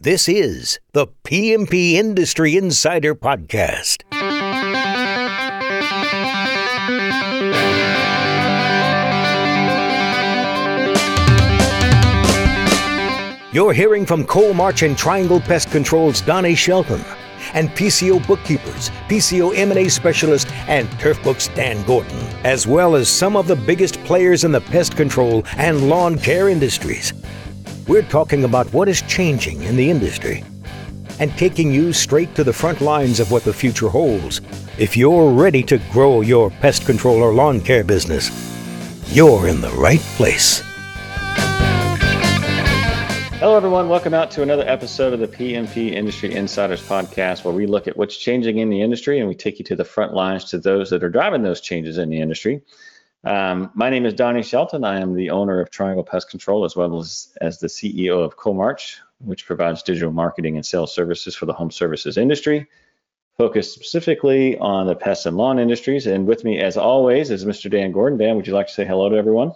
This is the PMP Industry Insider Podcast. You're hearing from Coalmarch and Triangle Pest Control's Donnie Shelton and PCO bookkeepers, PCO M&A specialist, and Turf Books Dan Gordon, as well as some of the biggest players in the pest control and lawn care industries. We're talking about what is changing in the industry and taking you straight to the front lines of what the future holds. If you're ready to grow your pest control or lawn care business, you're in the right place. Hello, everyone. Welcome out to another episode of the PMP Industry Insiders Podcast, where we look at what's changing in the industry and we take you to the front lines to those that are driving those changes in the industry. Um, my name is Donnie Shelton. I am the owner of Triangle Pest Control as well as, as the CEO of Coalmarch, which provides digital marketing and sales services for the home services industry, focused specifically on the pest and lawn industries. And with me, as always, is Mr. Dan Gordon. Dan, would you like to say hello to everyone?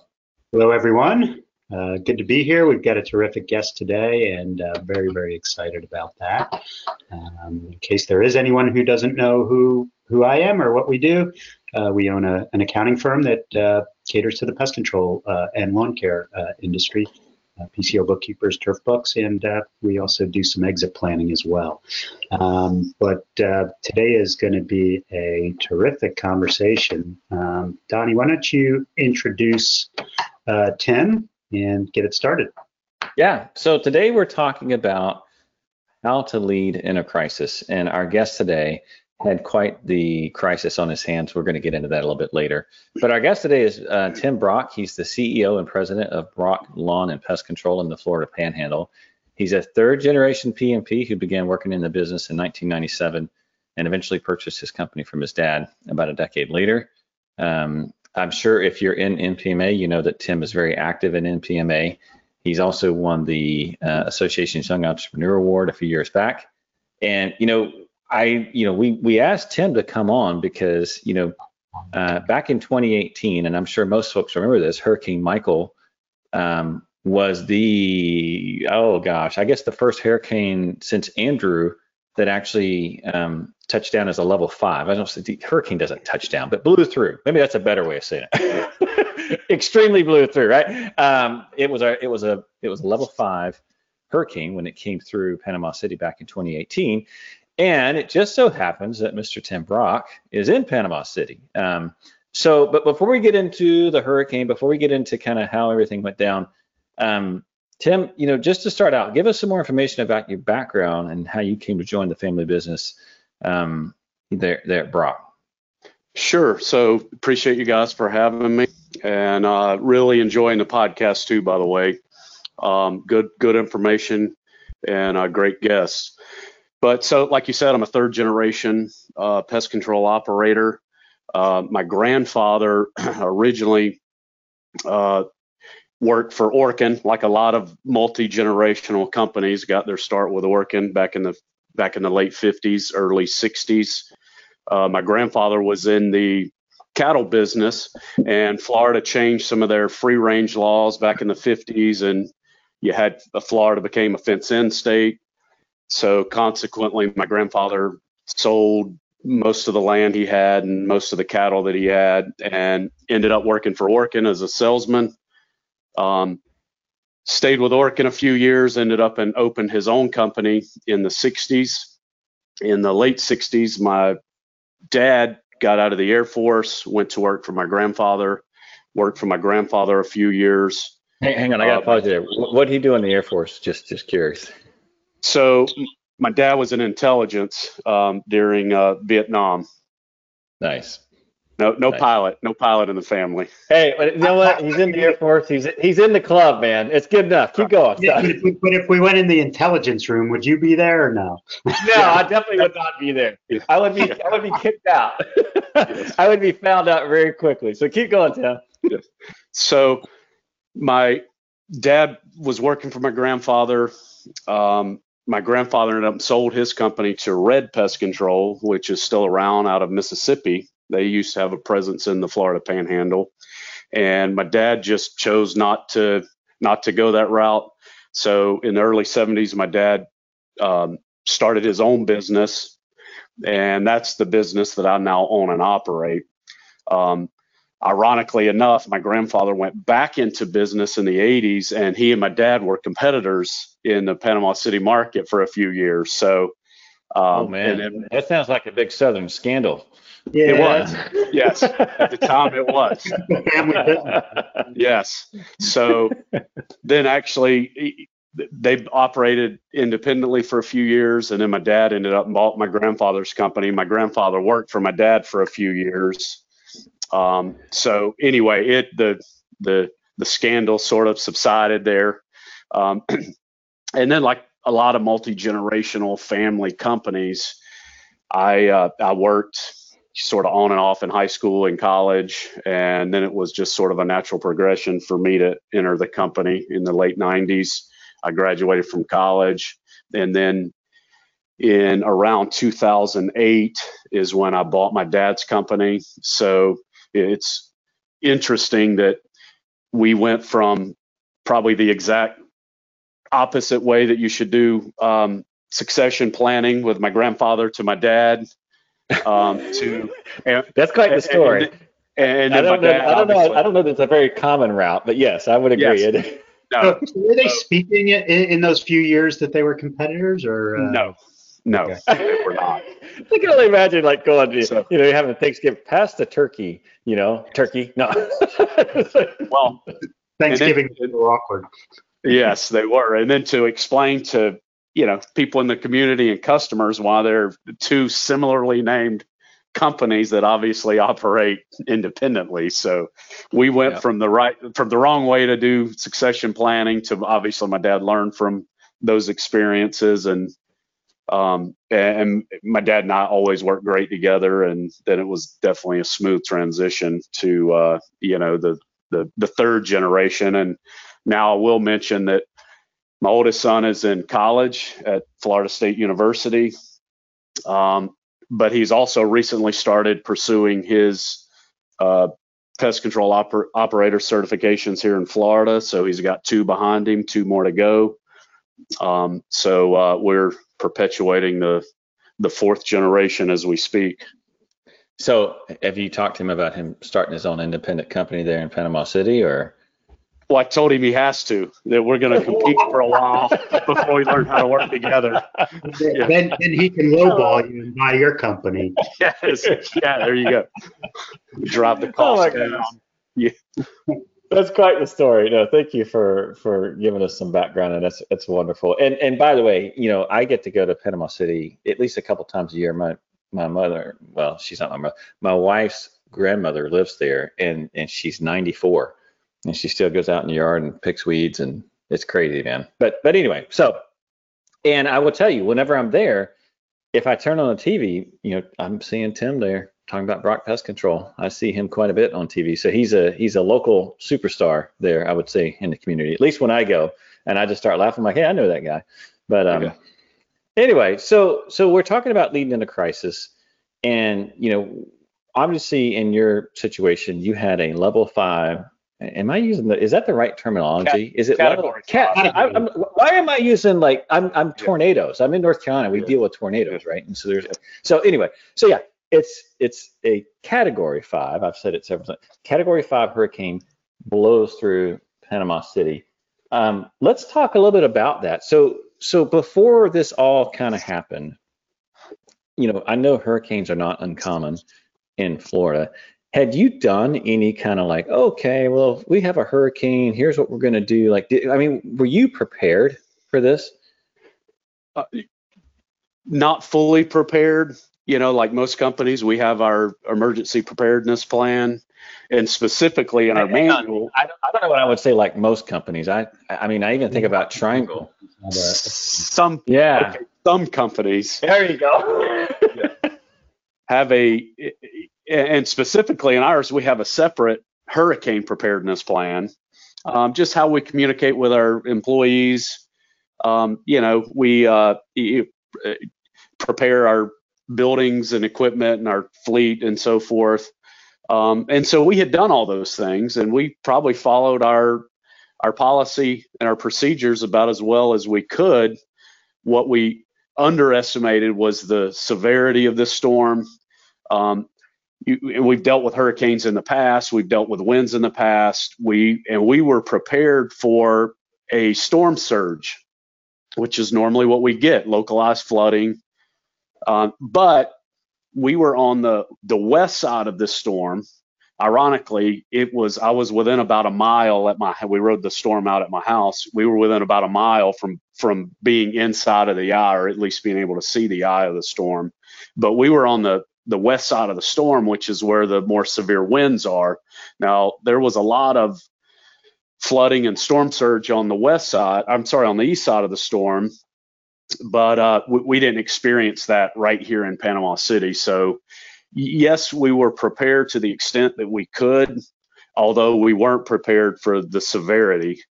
Hello, everyone. Uh, good to be here. We've got a terrific guest today and uh, very, very excited about that. Um, in case there is anyone who doesn't know who, who I am or what we do, uh, we own a, an accounting firm that uh, caters to the pest control uh, and lawn care uh, industry. PCO bookkeepers, turf books, and we also do some exit planning as well. Um, but today is going to be a terrific conversation. Um, Donnie, why don't you introduce Tim and get it started? Yeah. So today we're talking about how to lead in a crisis, and our guest today had quite the crisis on his hands. We're going to get into that a little bit later. But our guest today is uh, Tim Brock. He's the CEO and president of Brock Lawn and Pest Control in the Florida Panhandle. He's a third generation PMP who began working in the business in 1997 and eventually purchased his company from his dad about a decade later. Um, I'm sure if you're in NPMA, you know that Tim is very active in NPMA. He's also won the uh, Association's Young Entrepreneur Award a few years back. And, you know, I, you know, we we asked Tim to come on because, you know, uh, back in 2018, and I'm sure most folks remember this, Hurricane Michael um, was the oh gosh, I guess the first hurricane since Andrew that actually um, touched down as a level five. I don't say hurricane doesn't touch down, but blew through. Maybe that's a better way of saying it. Extremely blew through, right? Um, it was a it was a it was a level five hurricane when it came through Panama City back in 2018, and it just so happens that Mr. Tim Brock is in Panama City. Um, so, but before we get into the hurricane, before we get into kind of how everything went down, um, Tim, you know, just to start out, give us some more information about your background and how you came to join the family business um, there, there at Brock. Sure. So appreciate you guys for having me, and uh, really enjoying the podcast too. By the way, um, good good information and a great guest. But so, like you said, I'm a third generation uh, pest control operator. Uh, my grandfather originally uh, worked for Orkin, like a lot of multi generational companies, got their start with Orkin back in the back in the late 50s, early 60s. Uh, my grandfather was in the cattle business, and Florida changed some of their free range laws back in the 50s, and you had uh, Florida became a fence-in state. So consequently, my grandfather sold most of the land he had and most of the cattle that he had, and ended up working for Orkin as a salesman. Um, stayed with Orkin a few years, ended up and opened his own company in the 60s. In the late 60s, my dad got out of the Air Force, went to work for my grandfather, worked for my grandfather a few years. Hang, hang on, I got to uh, pause there. What did he do in the Air Force? Just, just curious. So my dad was in intelligence um, during uh, Vietnam. Nice. No, no nice. pilot, no pilot in the family. Hey, you know what? He's in the Air Force. He's he's in the club, man. It's good enough. Keep going. Yeah, but, if we, but if we went in the intelligence room, would you be there or no? No, I definitely would not be there. I would be I would be kicked out. I would be found out very quickly. So keep going, Tim. So my dad was working for my grandfather. Um, my grandfather ended up sold his company to Redd Pest Control, which is still around out of Mississippi. They used to have a presence in the Florida Panhandle, and my dad just chose not to not to go that route. So in the early 70s, my dad um, started his own business, and that's the business that I now own and operate. Um, ironically enough, my grandfather went back into business in the 80s, and he and my dad were competitors in the Panama City market for a few years. So, um, oh man, then, that sounds like a big Southern scandal. Yeah. It was. yes. At the time, it was. yes. So then actually, they operated independently for a few years, and then my dad ended up and bought my grandfather's company. My grandfather worked for my dad for a few years, um, so anyway, it the the the scandal sort of subsided there, um, and then like a lot of multi generational family companies, I uh, I worked sort of on and off in high school and college, and then it was just sort of a natural progression for me to enter the company in the late 90s. I graduated from college, and then in around 2008 is when I bought my dad's company. So it's interesting that we went from probably the exact opposite way that you should do um, succession planning with my grandfather to my dad um, to and, that's quite the story. And, and, I don't know. I don't know. I don't know. That's a very common route, but yes, I would agree. Yes. No. So were they speaking in, in, those few years that they were competitors, or uh... no? No, okay. we're not. I can only imagine like going, so, you know, you're having Thanksgiving past the turkey, you know, turkey. No. well, Thanksgiving is awkward. Yes, they were. And then to explain to, you know, people in the community and customers why they're two similarly named companies that obviously operate independently. So we went from the right from the wrong way to do succession planning to obviously my dad learned from those experiences and um, and my dad and I always worked great together, and then it was definitely a smooth transition to uh, you know the, the the third generation. And now I will mention that my oldest son is in college at Florida State University, um, but he's also recently started pursuing his uh, pest control oper- operator certifications here in Florida. So he's got two behind him, two more to go. Um, so uh, we're perpetuating the the fourth generation as we speak. So, have you talked to him about him starting his own independent company there in Panama City, or? Well, I told him he has to. That we're going to compete for a while before we learn how to work together. Yeah. Then, then he can lowball you and buy your company. yes. Yeah. There you go. Drop the cost oh down. Yeah that's quite the story. No, thank you for for giving us some background, and that's that's wonderful. And and by the way, you know, I get to go to Panama City at least a couple times a year. My my mother, well, she's not my mother. My wife's grandmother lives there, and and she's 94, and she still goes out in the yard and picks weeds, and it's crazy, man. But but anyway, so, and I will tell you, whenever I'm there, if I turn on the TV, you know, I'm seeing Tim there talking about Brock Pest Control. I see him quite a bit on TV. So he's a he's a local superstar there, I would say, in the community. At least when I go, and I just start laughing, I'm like, hey, I know that guy. But um, okay. anyway, so so we're talking about leading into crisis, and you know, obviously in your situation, you had a level five. Am I using the? Is that the right terminology? Cat, is it level? Cat, I, I'm, why am I using like I'm I'm tornadoes? I'm in North Carolina. We yeah. deal with tornadoes, right? And so there's so anyway. So yeah, it's it's a category five. I've said it several times. Category five hurricane blows through Panama City. Um, let's talk a little bit about that. So so before this all kind of happened, you know, I know hurricanes are not uncommon in Florida. Had you done any kind of like, okay, well, we have a hurricane. Here's what we're going to do. Like, did, I mean, were you prepared for this? Uh, not fully prepared you know, like most companies, we have our emergency preparedness plan, and specifically in our manual. I don't, I don't know what I would say. Like most companies, I I mean, I even think about Triangle. Some yeah, okay, some companies. There you go. have a and specifically in ours, we have a separate hurricane preparedness plan. Um, just how we communicate with our employees. Um, you know, we uh, prepare our buildings and equipment and our fleet and so forth. Um, and so we had done all those things, and we probably followed our our policy and our procedures about as well as we could. what we underestimated was the severity of this storm. Um, you, we've dealt with hurricanes in the past. We've dealt with winds in the past. We and we were prepared for a storm surge, which is normally what we get, localized flooding. Um, but we were on the the west side of this storm. Ironically, it was I was within about a mile at my we rode the storm out at my house. We were within about a mile from from being inside of the eye or at least being able to see the eye of the storm. But we were on the the west side of the storm, which is where the more severe winds are. Now, there was a lot of flooding and storm surge on the west side. I'm sorry, on the east side of the storm, but uh, we, we, didn't experience that right here in Panama City. So, yes, we were prepared to the extent that we could, although we weren't prepared for the severity.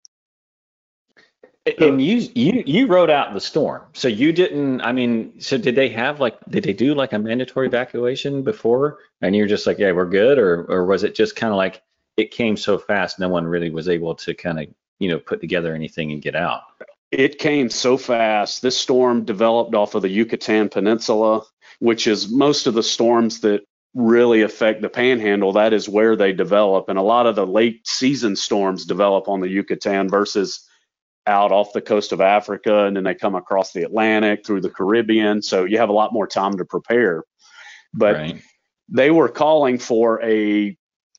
And you you you rode out the storm, so you didn't. I mean, so did they have like did they do like a mandatory evacuation before, and you're just like, yeah, we're good, or or was it just kind of like it came so fast, no one really was able to kind of you know put together anything and get out? It came so fast. This storm developed off of the Yucatan Peninsula, which is most of the storms that really affect the panhandle. That is where they develop, and a lot of the late season storms develop on the Yucatan versus out off the coast of Africa and then they come across the Atlantic through the Caribbean. So you have a lot more time to prepare. But right. they were calling for a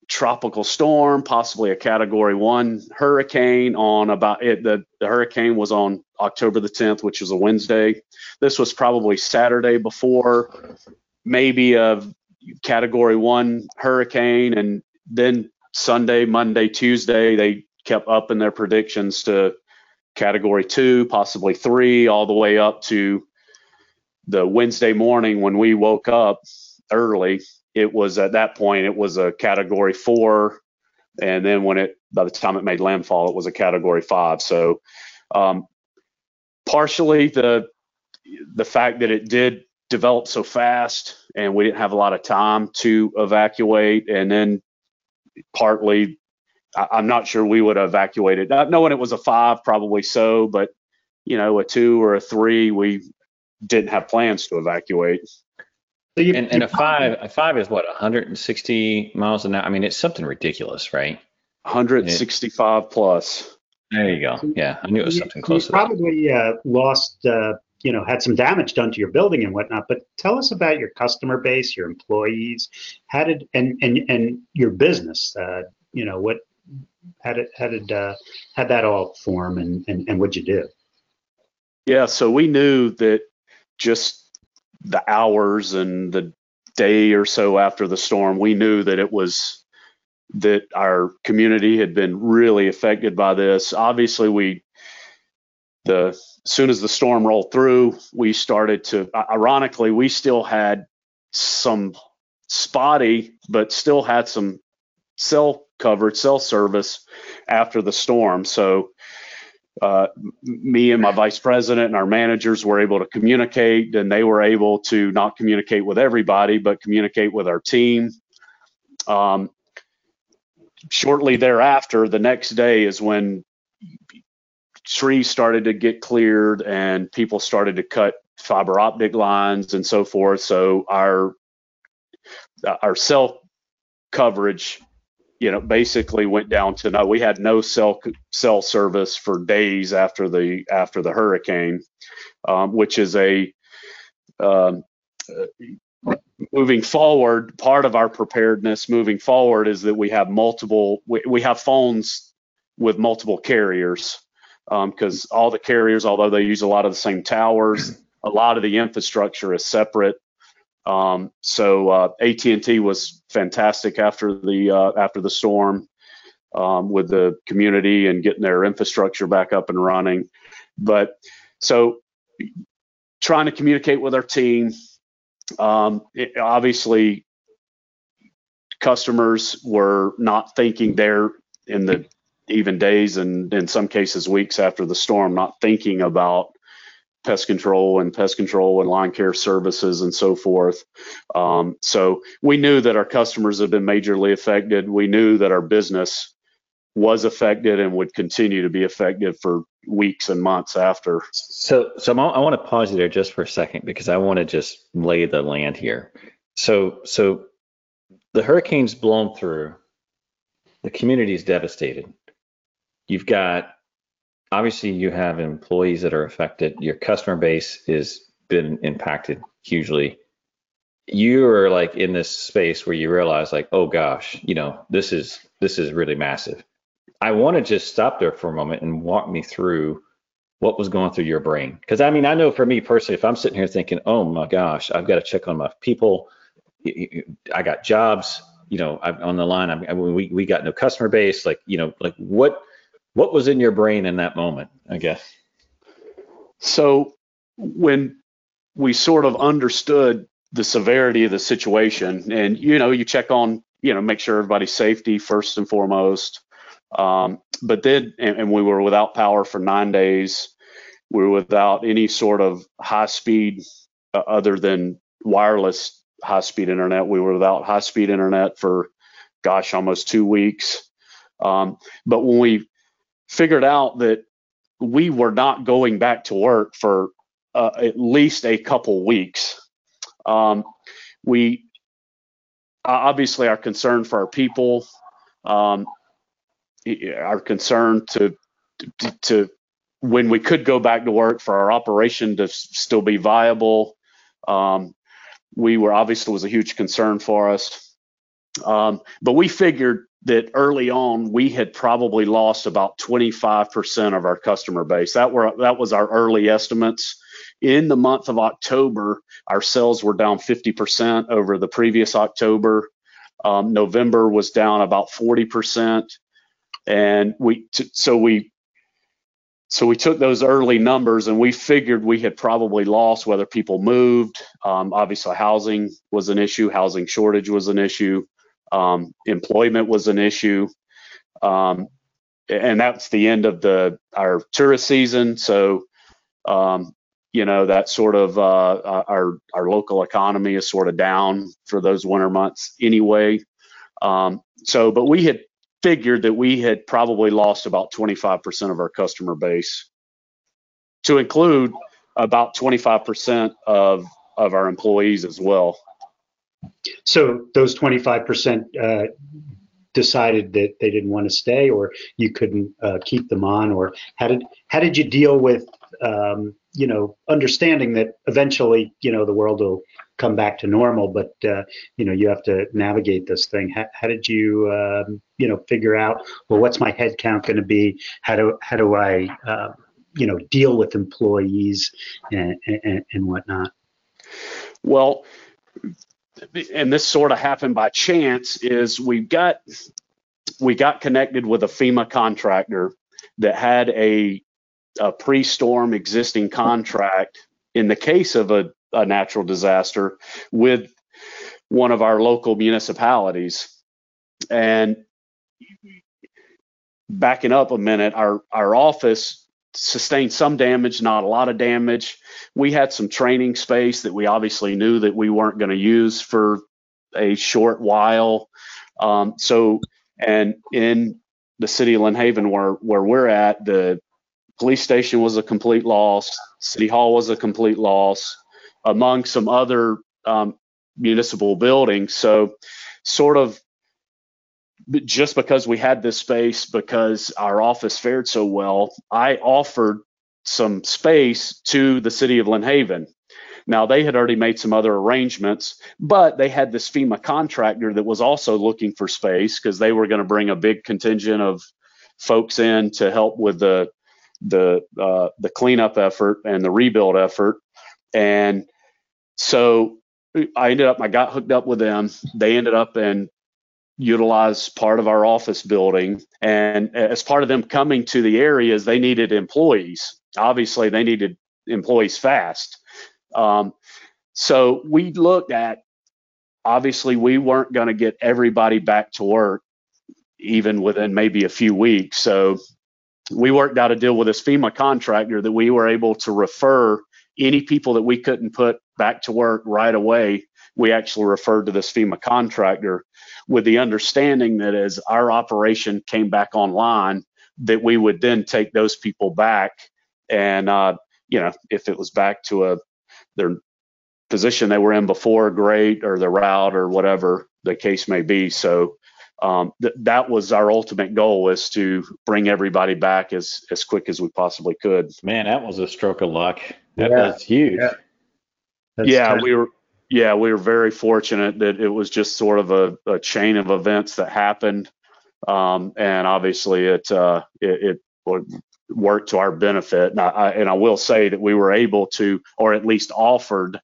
tropical storm, possibly a category one hurricane on about it. The, the hurricane was on October the 10th, which was a Wednesday. This was probably Saturday before, maybe a category one hurricane. And then Sunday, Monday, Tuesday, they kept up in their predictions to category two, possibly three, all the way up to the Wednesday morning when we woke up early. It was at that point, it was a category four. And then when it, by the time it made landfall, it was a category five. So, um, partially the, the fact that it did develop so fast and we didn't have a lot of time to evacuate. And then partly I, am not sure we would have evacuated. Not knowing it was a five, probably so, but you know, a two or a three, we didn't have plans to evacuate. So you, and, and a five, a five is what 160 miles an hour. I mean, it's something ridiculous, right? 165 it, plus. There you go. Yeah, I knew it was something close. You probably uh, lost, uh, you know, had some damage done to your building and whatnot. But tell us about your customer base, your employees. How did and and and your business? Uh, you know, what how did how did uh, how that all form and, and and what'd you do? Yeah, so we knew that just the hours and the day or so after the storm, we knew that it was that our community had been really affected by this. Obviously, we the as soon as the storm rolled through, we started to ironically, we still had some spotty, but still had some cell coverage, cell service after the storm. So uh, me and my vice president and our managers were able to communicate, and they were able to not communicate with everybody, but communicate with our team. Um, shortly thereafter, the next day is when trees started to get cleared and people started to cut fiber optic lines and so forth. So our our cell coverage you know, basically went down to no. We had no cell cell service for days after the after the hurricane, um, which is a uh, moving forward. Part of our preparedness moving forward is that we have multiple. We, we have phones with multiple carriers because um, all the carriers, although they use a lot of the same towers, a lot of the infrastructure is separate. Um, so uh, AT&T was fantastic after the uh, after the storm um, with the community and getting their infrastructure back up and running. But so trying to communicate with our team. Um, it, obviously, customers were not thinking there in the even days and in some cases weeks after the storm, not thinking about pest control and pest control and lawn care services and so forth. Um, so we knew that our customers had been majorly affected. We knew that our business was affected and would continue to be affected for weeks and months after. So, so I want to pause you there just for a second because I want to just lay the land here. So, so the hurricane's blown through, the community is devastated. You've got obviously you have employees that are affected. Your customer base has been impacted hugely. You are like in this space where you realize like, oh gosh, you know, this is this is really massive. I want to just stop there for a moment and walk me through what was going through your brain. Because I mean, I know for me personally, if I'm sitting here thinking, oh my gosh, I've got to check on my people, I got jobs, you know, I'm on the line. I mean, we we got no customer base. Like, you know, like what what was in your brain in that moment? I guess. So when we sort of understood the severity of the situation, and you know, you check on, you know, make sure everybody's safety first and foremost. Um, but then, and, and, we were without power for nine days. We were without any sort of high speed uh, other than wireless high speed internet. We were without high speed internet for, gosh, almost two weeks. Um, but when we figured out that we were not going back to work for uh, at least a couple weeks, um, we obviously are concerned for our people. Um, our concern to, to, to when we could go back to work for our operation to still be viable. Um, we were obviously was a huge concern for us, um, but we figured that early on we had probably lost about 25% of our customer base. That were that was our early estimates. In the month of October, our sales were down 50% over the previous October. Um, November was down about 40% and we t- so we so we took those early numbers and we figured we had probably lost whether people moved. Um, obviously, housing was an issue. Housing shortage was an issue. Um, employment was an issue. Um, and that's the end of the our tourist season. So, um, you know, that sort of uh, our our local economy is sort of down for those winter months anyway. Um, so, but we had figured that we had probably lost about 25% of our customer base to include about 25% of of our employees as well. So those 25% uh, decided that they didn't want to stay, or you couldn't uh, keep them on, or how did how did you deal with um, you know understanding that eventually you know the world will come back to normal, but uh, you know you have to navigate this thing. How, how did you um, you know figure out well what's my head count going to be? How do how do I uh, you know deal with employees and, and, and whatnot? Well, and this sort of happened by chance. Is we got we got connected with a FEMA contractor that had a a pre-storm existing contract in the case of a a natural disaster with one of our local municipalities. And backing up a minute, our, our office sustained some damage, not a lot of damage. We had some training space that we obviously knew that we weren't going to use for a short while. Um, so, and in the city of Lynn Haven, where where we're at, the police station was a complete loss. City Hall was a complete loss among some other um, municipal buildings. So, sort of just because we had this space, because our office fared so well, I offered some space to the city of Lynn Haven. Now, they had already made some other arrangements, but they had this FEMA contractor that was also looking for space because they were going to bring a big contingent of folks in to help with the the uh, the cleanup effort and the rebuild effort. And so I ended up, I got hooked up with them. They ended up and utilized part of our office building. And as part of them coming to the areas, they needed employees. Obviously, they needed employees fast. Um, so we looked at, obviously, we weren't going to get everybody back to work even within maybe a few weeks. So we worked out a deal with this FEMA contractor that we were able to refer any people that we couldn't put back to work right away, we actually referred to this FEMA contractor with the understanding that as our operation came back online, that we would then take those people back and uh, you know if it was back to a their position they were in before great or the route or whatever the case may be. So um, th- that was our ultimate goal was to bring everybody back as as quick as we possibly could. Man that was a stroke of luck. That yeah. was huge. Yeah, yeah we were yeah we were very fortunate that it was just sort of a, a chain of events that happened um, and obviously it, uh, it, it worked to our benefit. And I, and I will say that we were able to, or at least offered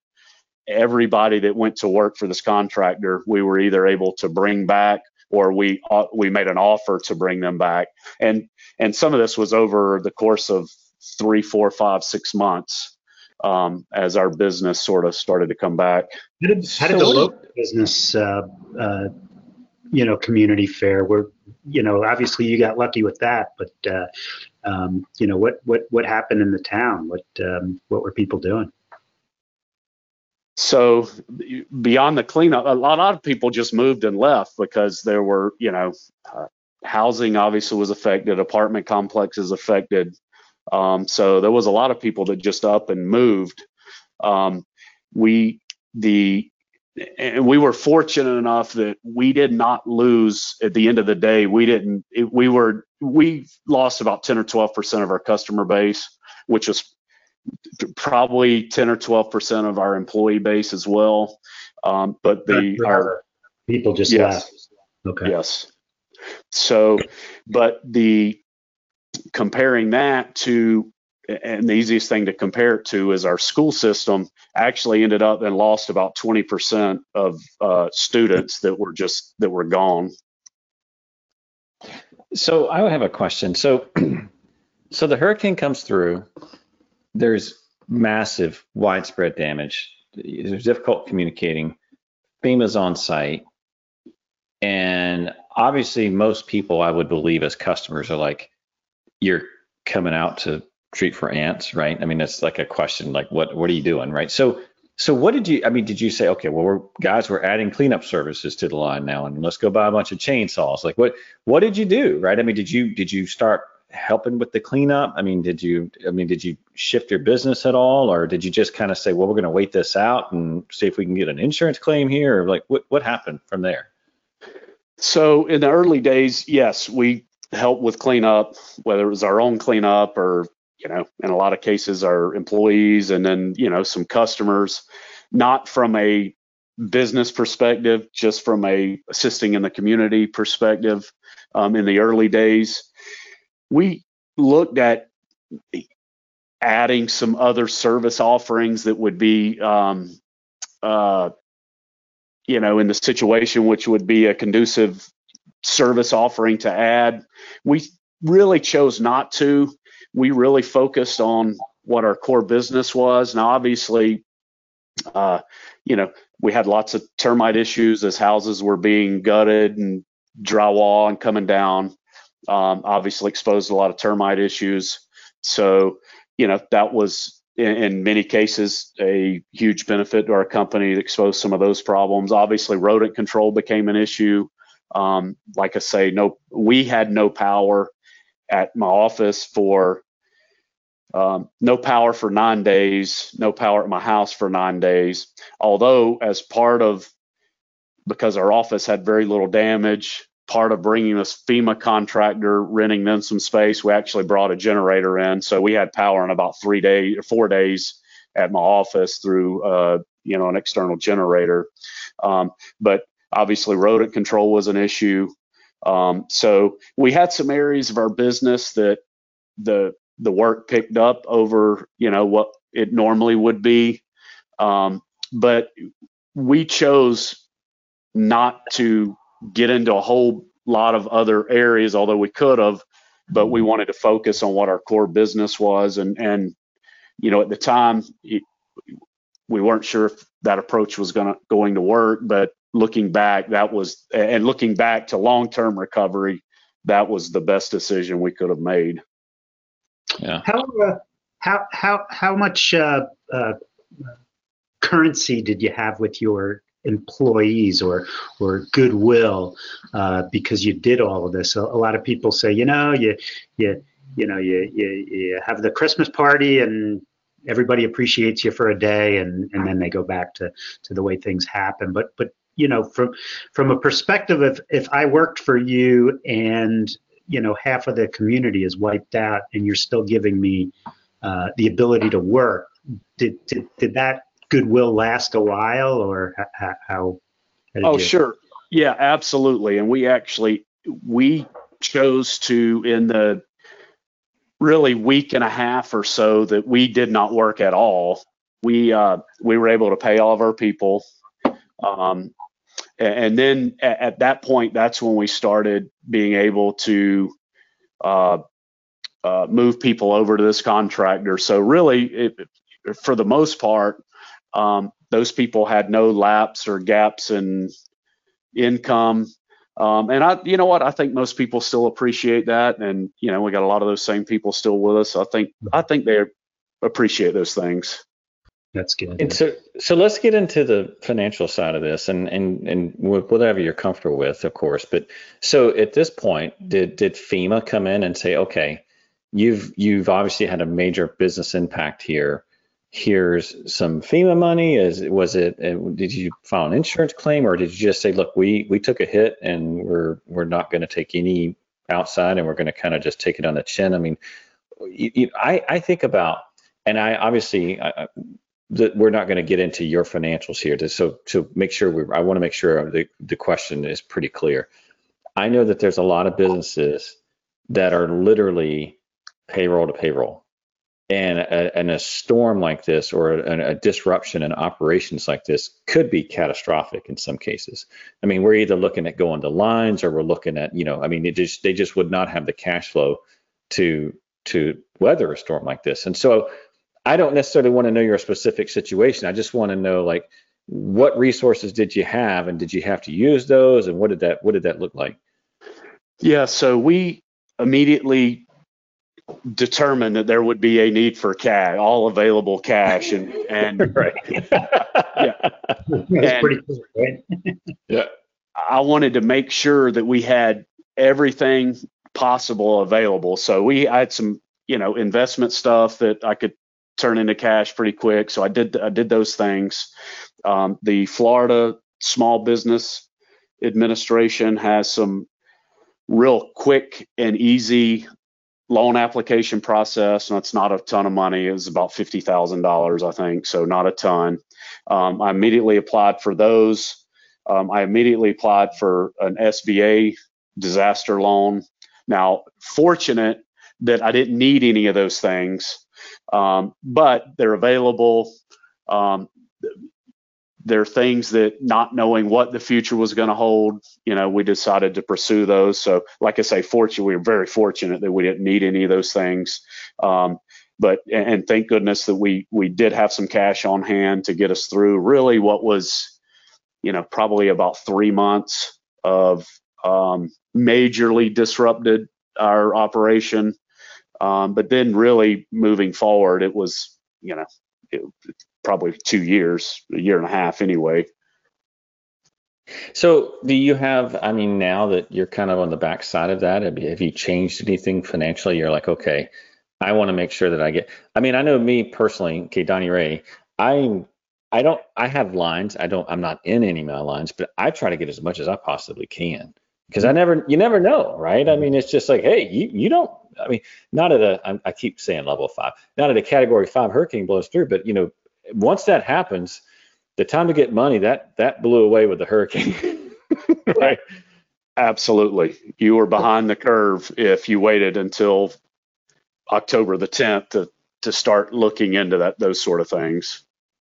everybody that went to work for this contractor, we were either able to bring back or we uh, we made an offer to bring them back. And and some of this was over the course of three, four, five, six months um, as our business sort of started to come back. How did, how did the local business, uh, uh, you know, community fare? Where you know, obviously you got lucky with that, but uh, um, you know, what what what happened in the town? What um, what were people doing? So beyond the cleanup, a lot, a lot of people just moved and left because there were, you know, uh, housing obviously was affected, apartment complexes affected. Um, so there was a lot of people that just up and moved. Um, we the and we were fortunate enough that we did not lose at the end of the day. We didn't, it, we were, we lost about 10 or 12% of our customer base, which was probably 10 or 12% of our employee base as well. Um, but the, our people just yes, left. Okay. Yes. So, but the, comparing that to and the easiest thing to compare it to is our school system actually ended up and lost about 20% of uh, students that were just that were gone. So I have a question. So, so the hurricane comes through. There's massive, widespread damage. There's difficult communicating. FEMA's on site, and obviously, most people I would believe as customers are like, "You're coming out to treat for ants, right? I mean, it's like a question, like what what are you doing, right? So so what did you? I mean, did you say, okay, well, we're guys, we're adding cleanup services to the line now, and let's go buy a bunch of chainsaws. Like, what what did you do, right? I mean, did you did you start helping with the cleanup? I mean, did you I mean, did you shift your business at all, or did you just kind of say, well, we're going to wait this out and see if we can get an insurance claim here, or like what what happened from there? So in the early days, yes, we helped with cleanup, whether it was our own cleanup or you know, in a lot of cases, our employees and then, you know, some customers, not from a business perspective, just from a assisting in the community perspective. Um, in the early days, we looked at adding some other service offerings that would be, um, uh, you know, in the situation, which would be a conducive service offering to add. We really chose not to we really focused on what our core business was. Now, obviously, uh, you know, we had lots of termite issues as houses were being gutted and drywall and coming down. Um, obviously, exposed a lot of termite issues. So, you know, that was in, in, many cases a huge benefit to our company to expose some of those problems. Obviously, rodent control became an issue. Um, like I say, no, we had no power at my office for um, no power for nine days, no power at my house for nine days. Although, as part of because our office had very little damage, part of bringing this FEMA contractor, renting them some space, we actually brought a generator in, so we had power in about three days or four days at my office through uh, you know an external generator. Um, but obviously, rodent control was an issue. Um, so we had some areas of our business that the the work picked up over you know what it normally would be, um, but we chose not to get into a whole lot of other areas, although we could have. But we wanted to focus on what our core business was, and and you know at the time it, we weren't sure if that approach was to going to work, but looking back, that was and looking back to long-term recovery, that was the best decision we could have made. Yeah. How uh, how how how much uh, uh, currency did you have with your employees or or goodwill uh, because you did all of this? A, a, lot of people say, you know, you you you know you, you you have the Christmas party and everybody appreciates you for a day and and then they go back to to the way things happen. But but you know from from a perspective of if I worked for you and you know half of the community is wiped out and you're still giving me uh, the ability to work did, did did that goodwill last a while or how, how oh you... sure. Yeah absolutely. And we actually we chose to in the really week and a half or so that we did not work at all we uh, we were able to pay all of our people um, and then at, at, that point that's when we started being able to uh, uh, move people over to this contractor so really it, for the most part um, those people had no lapse or gaps in income um, and I, you know what, I think most people still appreciate that, and you know, we got a lot of those same people still with us. I think, I think they appreciate those things. That's good. And so, so let's get into the financial side of this, and and and whatever you're comfortable with, of course. But so at this point, did did FEMA come in and say, okay, you've you've obviously had a major business impact here. Here's some FEMA money. Is was it? Uh, did you file an insurance claim, or did you just say, look, we we took a hit, and we're we're not going to take any outside, and we're going to kind of just take it on the chin? I mean, you, you, I I think about and I obviously I, that we're not going to get into your financials here. To, so to make sure we, I want to make sure the, the question is pretty clear. I know that there's a lot of businesses that are literally payroll to payroll. And a, and a storm like this or a, a, disruption in operations like this could be catastrophic in some cases. I mean, we're either looking at going to lines or we're looking at, you know, I mean, it just they just would not have the cash flow to to weather a storm like this. And so I don't necessarily want to know your specific situation. I just want to know like what resources did you have and did you have to use those and what did that what did that look like? Yeah, so we immediately determined that there would be a need for cash, all available cash, and and right, yeah, that's and, pretty cool, right? yeah, I wanted to make sure that we had everything possible available. So we had some, you know, investment stuff that I could turn into cash pretty quick. So I did I did those things. Um, the Florida Small Business Administration has some real quick and easy loan application process, and it's not a ton of money. It was about fifty thousand dollars, I think, so not a ton. Um, I immediately applied for those. Um, I immediately applied for an SBA disaster loan. Now, fortunate that I didn't need any of those things um, but they're available. Um, there are things that not knowing what the future was going to hold, you know, we decided to pursue those. So, like I say, fortunate, we were very fortunate that we didn't need any of those things. Um, but and thank goodness that we we did have some cash on hand to get us through really what was, you know, probably about three months of um, majorly disrupted our operation. Um, but then really moving forward, it was, you know, it, probably two years, a year and a half anyway. So do you have, I mean, now that you're kind of on the back side of that, have you changed anything financially? You're like, okay, I want to make sure that I get, I mean, I know me personally, okay, Donnie Ray, I I don't, I have lines. I don't, I'm not in any mail lines, but I try to get as much as I possibly can because I never, you never know, right? I mean, it's just like, hey, you, you don't, I mean, not at a, I keep saying level five, not at a category five hurricane blows through, but you know, once that happens, the time to get money that that blew away with the hurricane, right? Absolutely, you were behind the curve if you waited until October the 10th to to start looking into that those sort of things.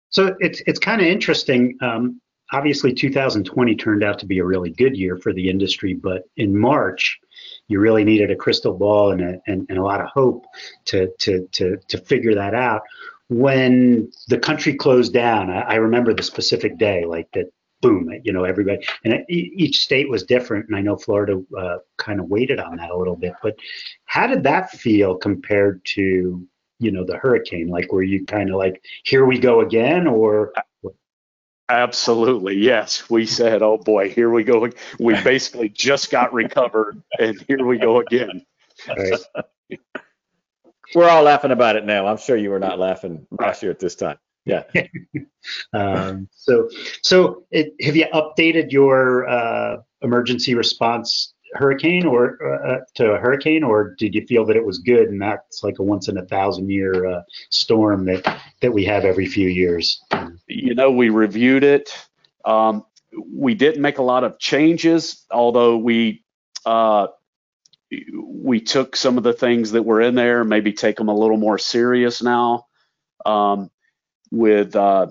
So it's it's kind of interesting. Um, obviously, 2020 turned out to be a really good year for the industry, but in March, you really needed a crystal ball and a, and, and a lot of hope to, to, to, to figure that out. When the country closed down, I, I remember the specific day, like that boom, you know, everybody, and each state was different. And I know Florida uh, kind of waited on that a little bit, but how did that feel compared to you know the hurricane? Like, were you kind of like, here we go again, or? Absolutely, yes. We said, "Oh boy, here we go." We basically just got recovered, and here we go again. Right. We're all laughing about it now. I'm sure you were not laughing last year at this time. Yeah. um, so, so it, have you updated your uh, emergency response hurricane or uh, to a hurricane, or did you feel that it was good and that's like a once in a thousand year uh, storm that that we have every few years? You know, we reviewed it. Um, we didn't make a lot of changes, although we uh, we took some of the things that were in there, maybe take them a little more serious now. Um, with uh,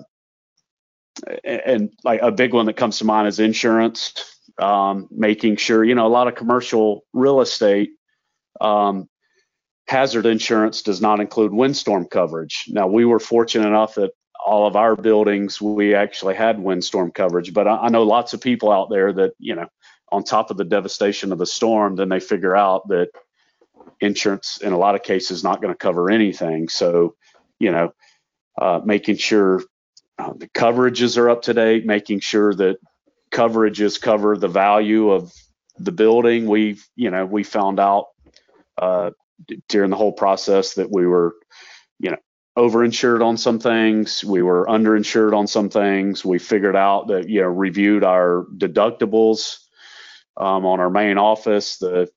and like a big one that comes to mind is insurance um, making sure, you know, a lot of commercial real estate um, hazard insurance does not include windstorm coverage. Now, we were fortunate enough that all of our buildings, we actually had windstorm coverage, but I, I know lots of people out there that, you know, on top of the devastation of the storm, then they figure out that insurance in a lot of cases not going to cover anything. So, you know, uh, making sure uh, the coverages are up to date, making sure that coverages cover the value of the building. We, you know, we found out uh, during the whole process that we were, overinsured on some things. We were underinsured on some things. We figured out that, you know, reviewed our deductibles um, on our main office. The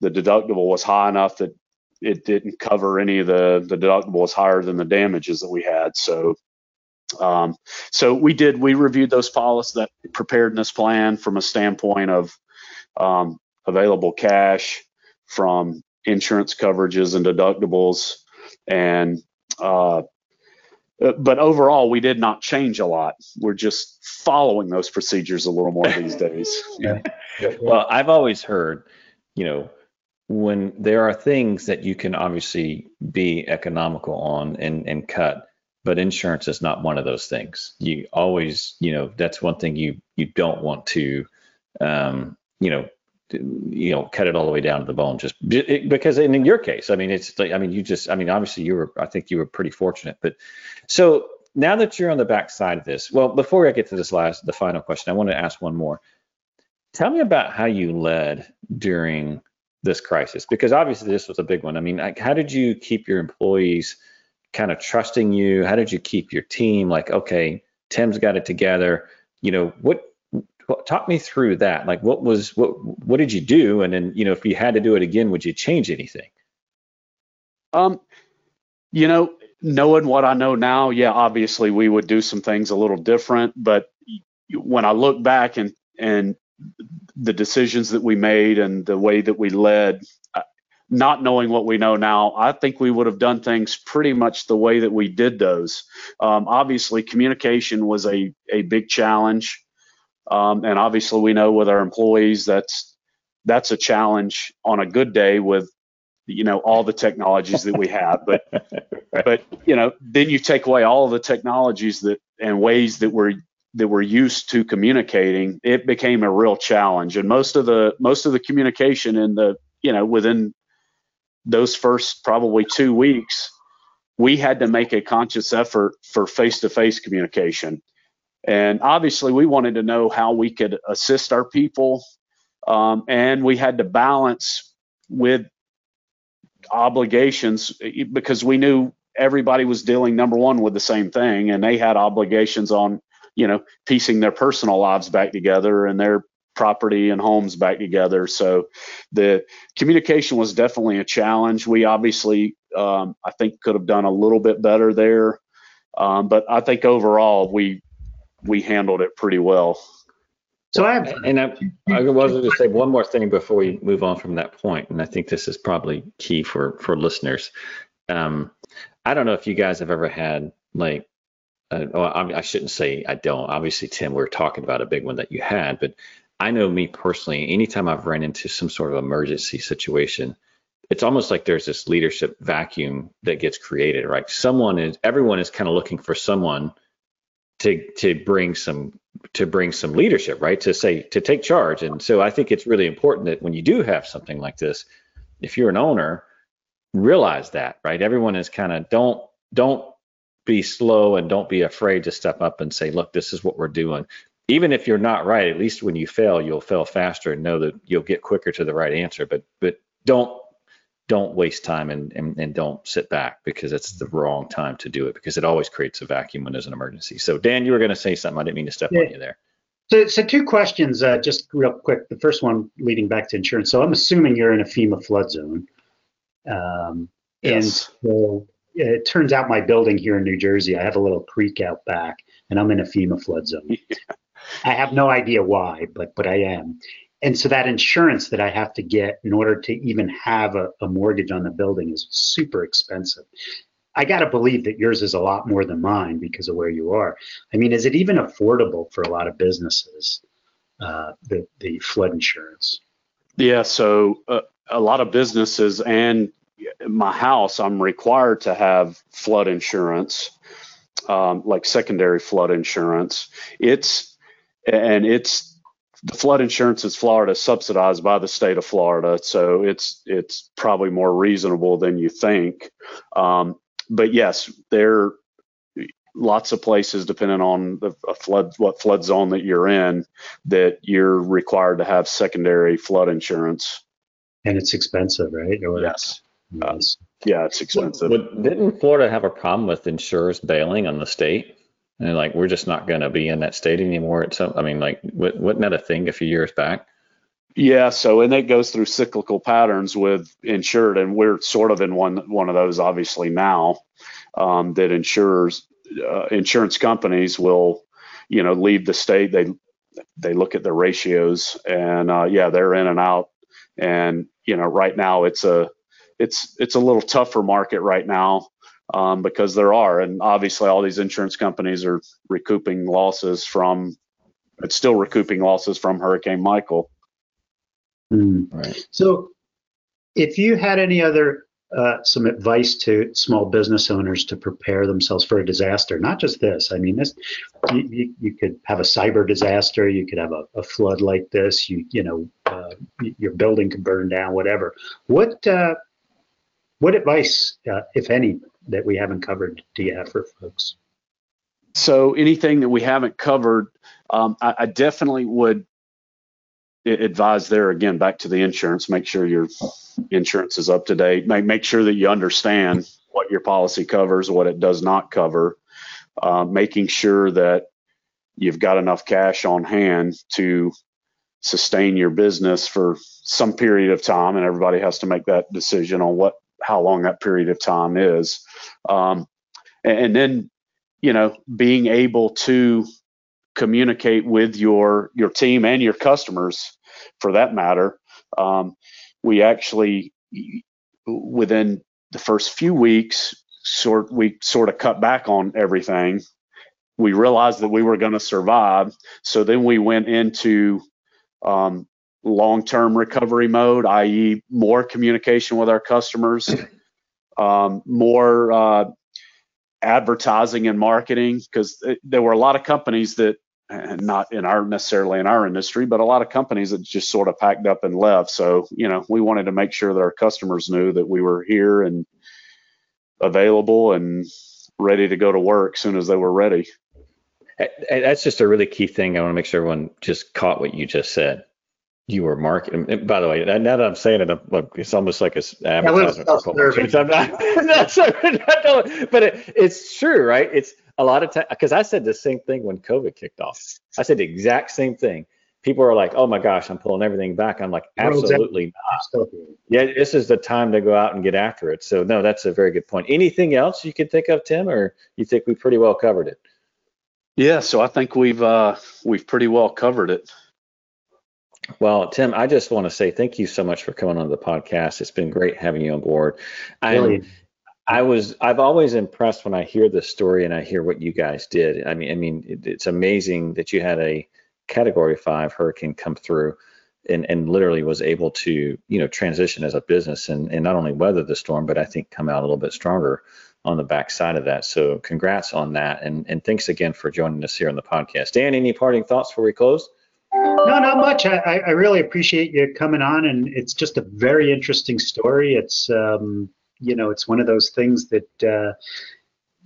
the deductible was high enough that it didn't cover any of the the deductible was higher than the damages that we had. So um, so we did, we reviewed those policies, that preparedness plan from a standpoint of um, available cash, from insurance coverages and deductibles, and uh, but overall, we did not change a lot. We're just following those procedures a little more these days. yeah. Well, I've always heard, you know, when there are things that you can obviously be economical on and, and cut, but insurance is not one of those things. You always, you know, that's one thing you you don't want to, um, you know, you know, cut it all the way down to the bone. Just because, in your case, I mean, it's like, I mean, you just, I mean, obviously, you were, I think you were pretty fortunate. But so now that you're on the back side of this, well, before I get to this last, the final question, I want to ask one more. Tell me about how you led during this crisis, because obviously this was a big one. I mean, like, how did you keep your employees? kind of trusting you? How did you keep your team like, okay, Tim's got it together? You know, what talk me through that. Like what was what what did you do? And then, you know, if you had to do it again, would you change anything? Um, you know, knowing what I know now, yeah, obviously we would do some things a little different, but when I look back and and the decisions that we made and the way that we led, not knowing what we know now, I think we would have done things pretty much the way that we did those. Um, obviously, communication was a, a big challenge. Um, and obviously, we know with our employees that's that's a challenge on a good day with you know all the technologies that we have but but you know then you take away all of the technologies that and ways that we're that we're used to communicating it became a real challenge and most of the most of the communication in the you know within those first probably two weeks, we had to make a conscious effort for face to face communication. And obviously, we wanted to know how we could assist our people. Um, and we had to balance with obligations because we knew everybody was dealing, number one, with the same thing. And they had obligations on, you know, piecing their personal lives back together and their property and homes back together. So the communication was definitely a challenge. We obviously, um, I think, could have done a little bit better there, um, but I think overall we we handled it pretty well. So I have, and I, I was going to say one more thing before we move on from that point, and I think this is probably key for for listeners. Um, I don't know if you guys have ever had like uh, well, I, I, shouldn't say I don't. Obviously, Tim, we are talking about a big one that you had, but I know me personally, anytime I've run into some sort of emergency situation, it's almost like there's this leadership vacuum that gets created, right? Someone is, everyone is kind of looking for someone to to bring some to bring some leadership, right? To say to take charge. And so I think it's really important that when you do have something like this, if you're an owner, realize that, right? Everyone is kind of don't don't be slow and don't be afraid to step up and say, look, this is what we're doing. Even if you're not right, at least when you fail, you'll fail faster and know that you'll get quicker to the right answer. But but don't don't waste time and, and, and don't sit back because it's the wrong time to do it because it always creates a vacuum when there's an emergency. So Dan, you were going to say something. I didn't mean to step yeah. on you there. So, so two questions, uh, just real quick. The first one leading back to insurance. So I'm assuming you're in a FEMA flood zone. Um, yes. And so it turns out my building here in New Jersey, I have a little creek out back, and I'm in a FEMA flood zone. I have no idea why, but but I am. And so that insurance that I have to get in order to even have a, a mortgage on the building is super expensive. I got to believe that yours is a lot more than mine because of where you are. I mean, is it even affordable for a lot of businesses, uh, the, the flood insurance? Yeah, so uh, a lot of businesses and my house, I'm required to have flood insurance, um, like secondary flood insurance. It's and it's the flood insurance is Florida subsidized by the state of Florida, so it's it's probably more reasonable than you think. Um, but yes, there lots of places depending on the flood what flood zone that you're in that you're required to have secondary flood insurance. And it's expensive, right? Or yes. Uh, yeah, it's expensive. But didn't Florida have a problem with insurers bailing on the state? And like, we're just not going to be in that state anymore. It's, I mean, like, wasn't that a thing a few years back? Yeah. So, and it goes through cyclical patterns with insured, and we're sort of in one one of those obviously now um, that insurers, uh, insurance companies will, you know, leave the state. They they look at the ratios, and uh, yeah, they're in and out. And you know, right now it's a it's it's a little tougher market right now um, because there are, and obviously all these insurance companies are recouping losses from, it's still recouping losses from Hurricane Michael. Mm. Right. So, if you had any other uh, some advice to small business owners to prepare themselves for a disaster, not just this. I mean, this you, you, you could have a cyber disaster, you could have a, a flood like this, you you know, uh, your building could burn down, whatever. What uh, what advice, uh, if any, that we haven't covered do you have for folks? So anything that we haven't covered, um, I, I, definitely would advise there again back to the insurance. Make sure your insurance is up to date. Make make sure that you understand what your policy covers, what it does not cover. Uh, making sure that you've got enough cash on hand to sustain your business for some period of time, and everybody has to make that decision on what how long that period of time is. Um, and, and then, you know, being able to communicate with your your team and your customers, for that matter. Um, we actually, within the first few weeks, sort we sort of cut back on everything. We realized that we were going to survive, so then we went into um, long-term recovery mode, i.e., more communication with our customers, um, more uh, advertising and marketing, because there were a lot of companies that, not in our necessarily in our industry, but a lot of companies that just sort of packed up and left. So, you know, we wanted to make sure that our customers knew that we were here and available and ready to go to work as soon as they were ready. That's just a really key thing. I want to make sure everyone just caught what you just said you were marketing. By the way, now that I'm saying it, look, it's almost like it's advertisement for I'm not, but it, it's true, right? It's a lot of time because I said the same thing when COVID kicked off. I said the exact same thing. People are like, "Oh my gosh, I'm pulling everything back." I'm like, "Absolutely not." Yeah, this is the time to go out and get after it. So no, that's a very good point. Anything else you can think of, Tim, or you think we pretty well covered it? Yeah, so I think we've uh, we've pretty well covered it. Well, Tim, I just want to say thank you so much for coming on the podcast. It's been great having you on board. Really? I was I've always impressed when I hear this story and I hear what you guys did. I mean, I mean, it, it's amazing that you had a Category Five hurricane come through and and literally was able to you know transition as a business and and not only weather the storm, but I think come out a little bit stronger on the backside of that. So congrats on that, and and thanks again for joining us here on the podcast. Dan, any parting thoughts before we close? No, not much. I, I really appreciate you coming on, and it's just a very interesting story. It's um, you know, it's one of those things that uh,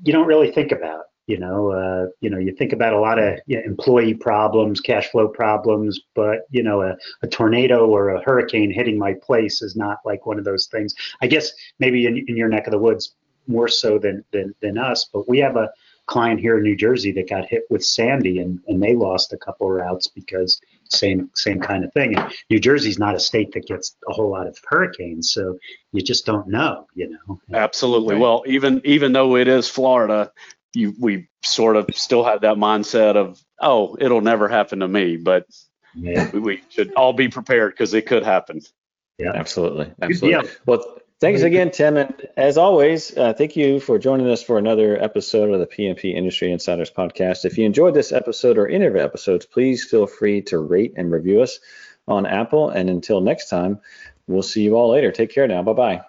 you don't really think about. You know, uh, you know, you think about a lot of you know, employee problems, cash flow problems, but you know, a, a, tornado or a hurricane hitting my place is not like one of those things. I guess maybe in, in your neck of the woods more so than, than than us, but we have a client here in New Jersey that got hit with Sandy and, and they lost a couple routes because same same kind of thing. And New Jersey's not a state that gets a whole lot of hurricanes, so you just don't know, you know. Absolutely. Right. Well, even even though it is Florida, you we sort of still have that mindset of oh, it'll never happen to me, but yeah. we, we should all be prepared because it could happen. Yeah, absolutely, absolutely. Yeah. Well, Thanks again, Tim. And as always, uh, thank you for joining us for another episode of the PMP Industry Insiders Podcast. If you enjoyed this episode or any of our episodes, please feel free to rate and review us on Apple. And until next time, we'll see you all later. Take care now. Bye bye.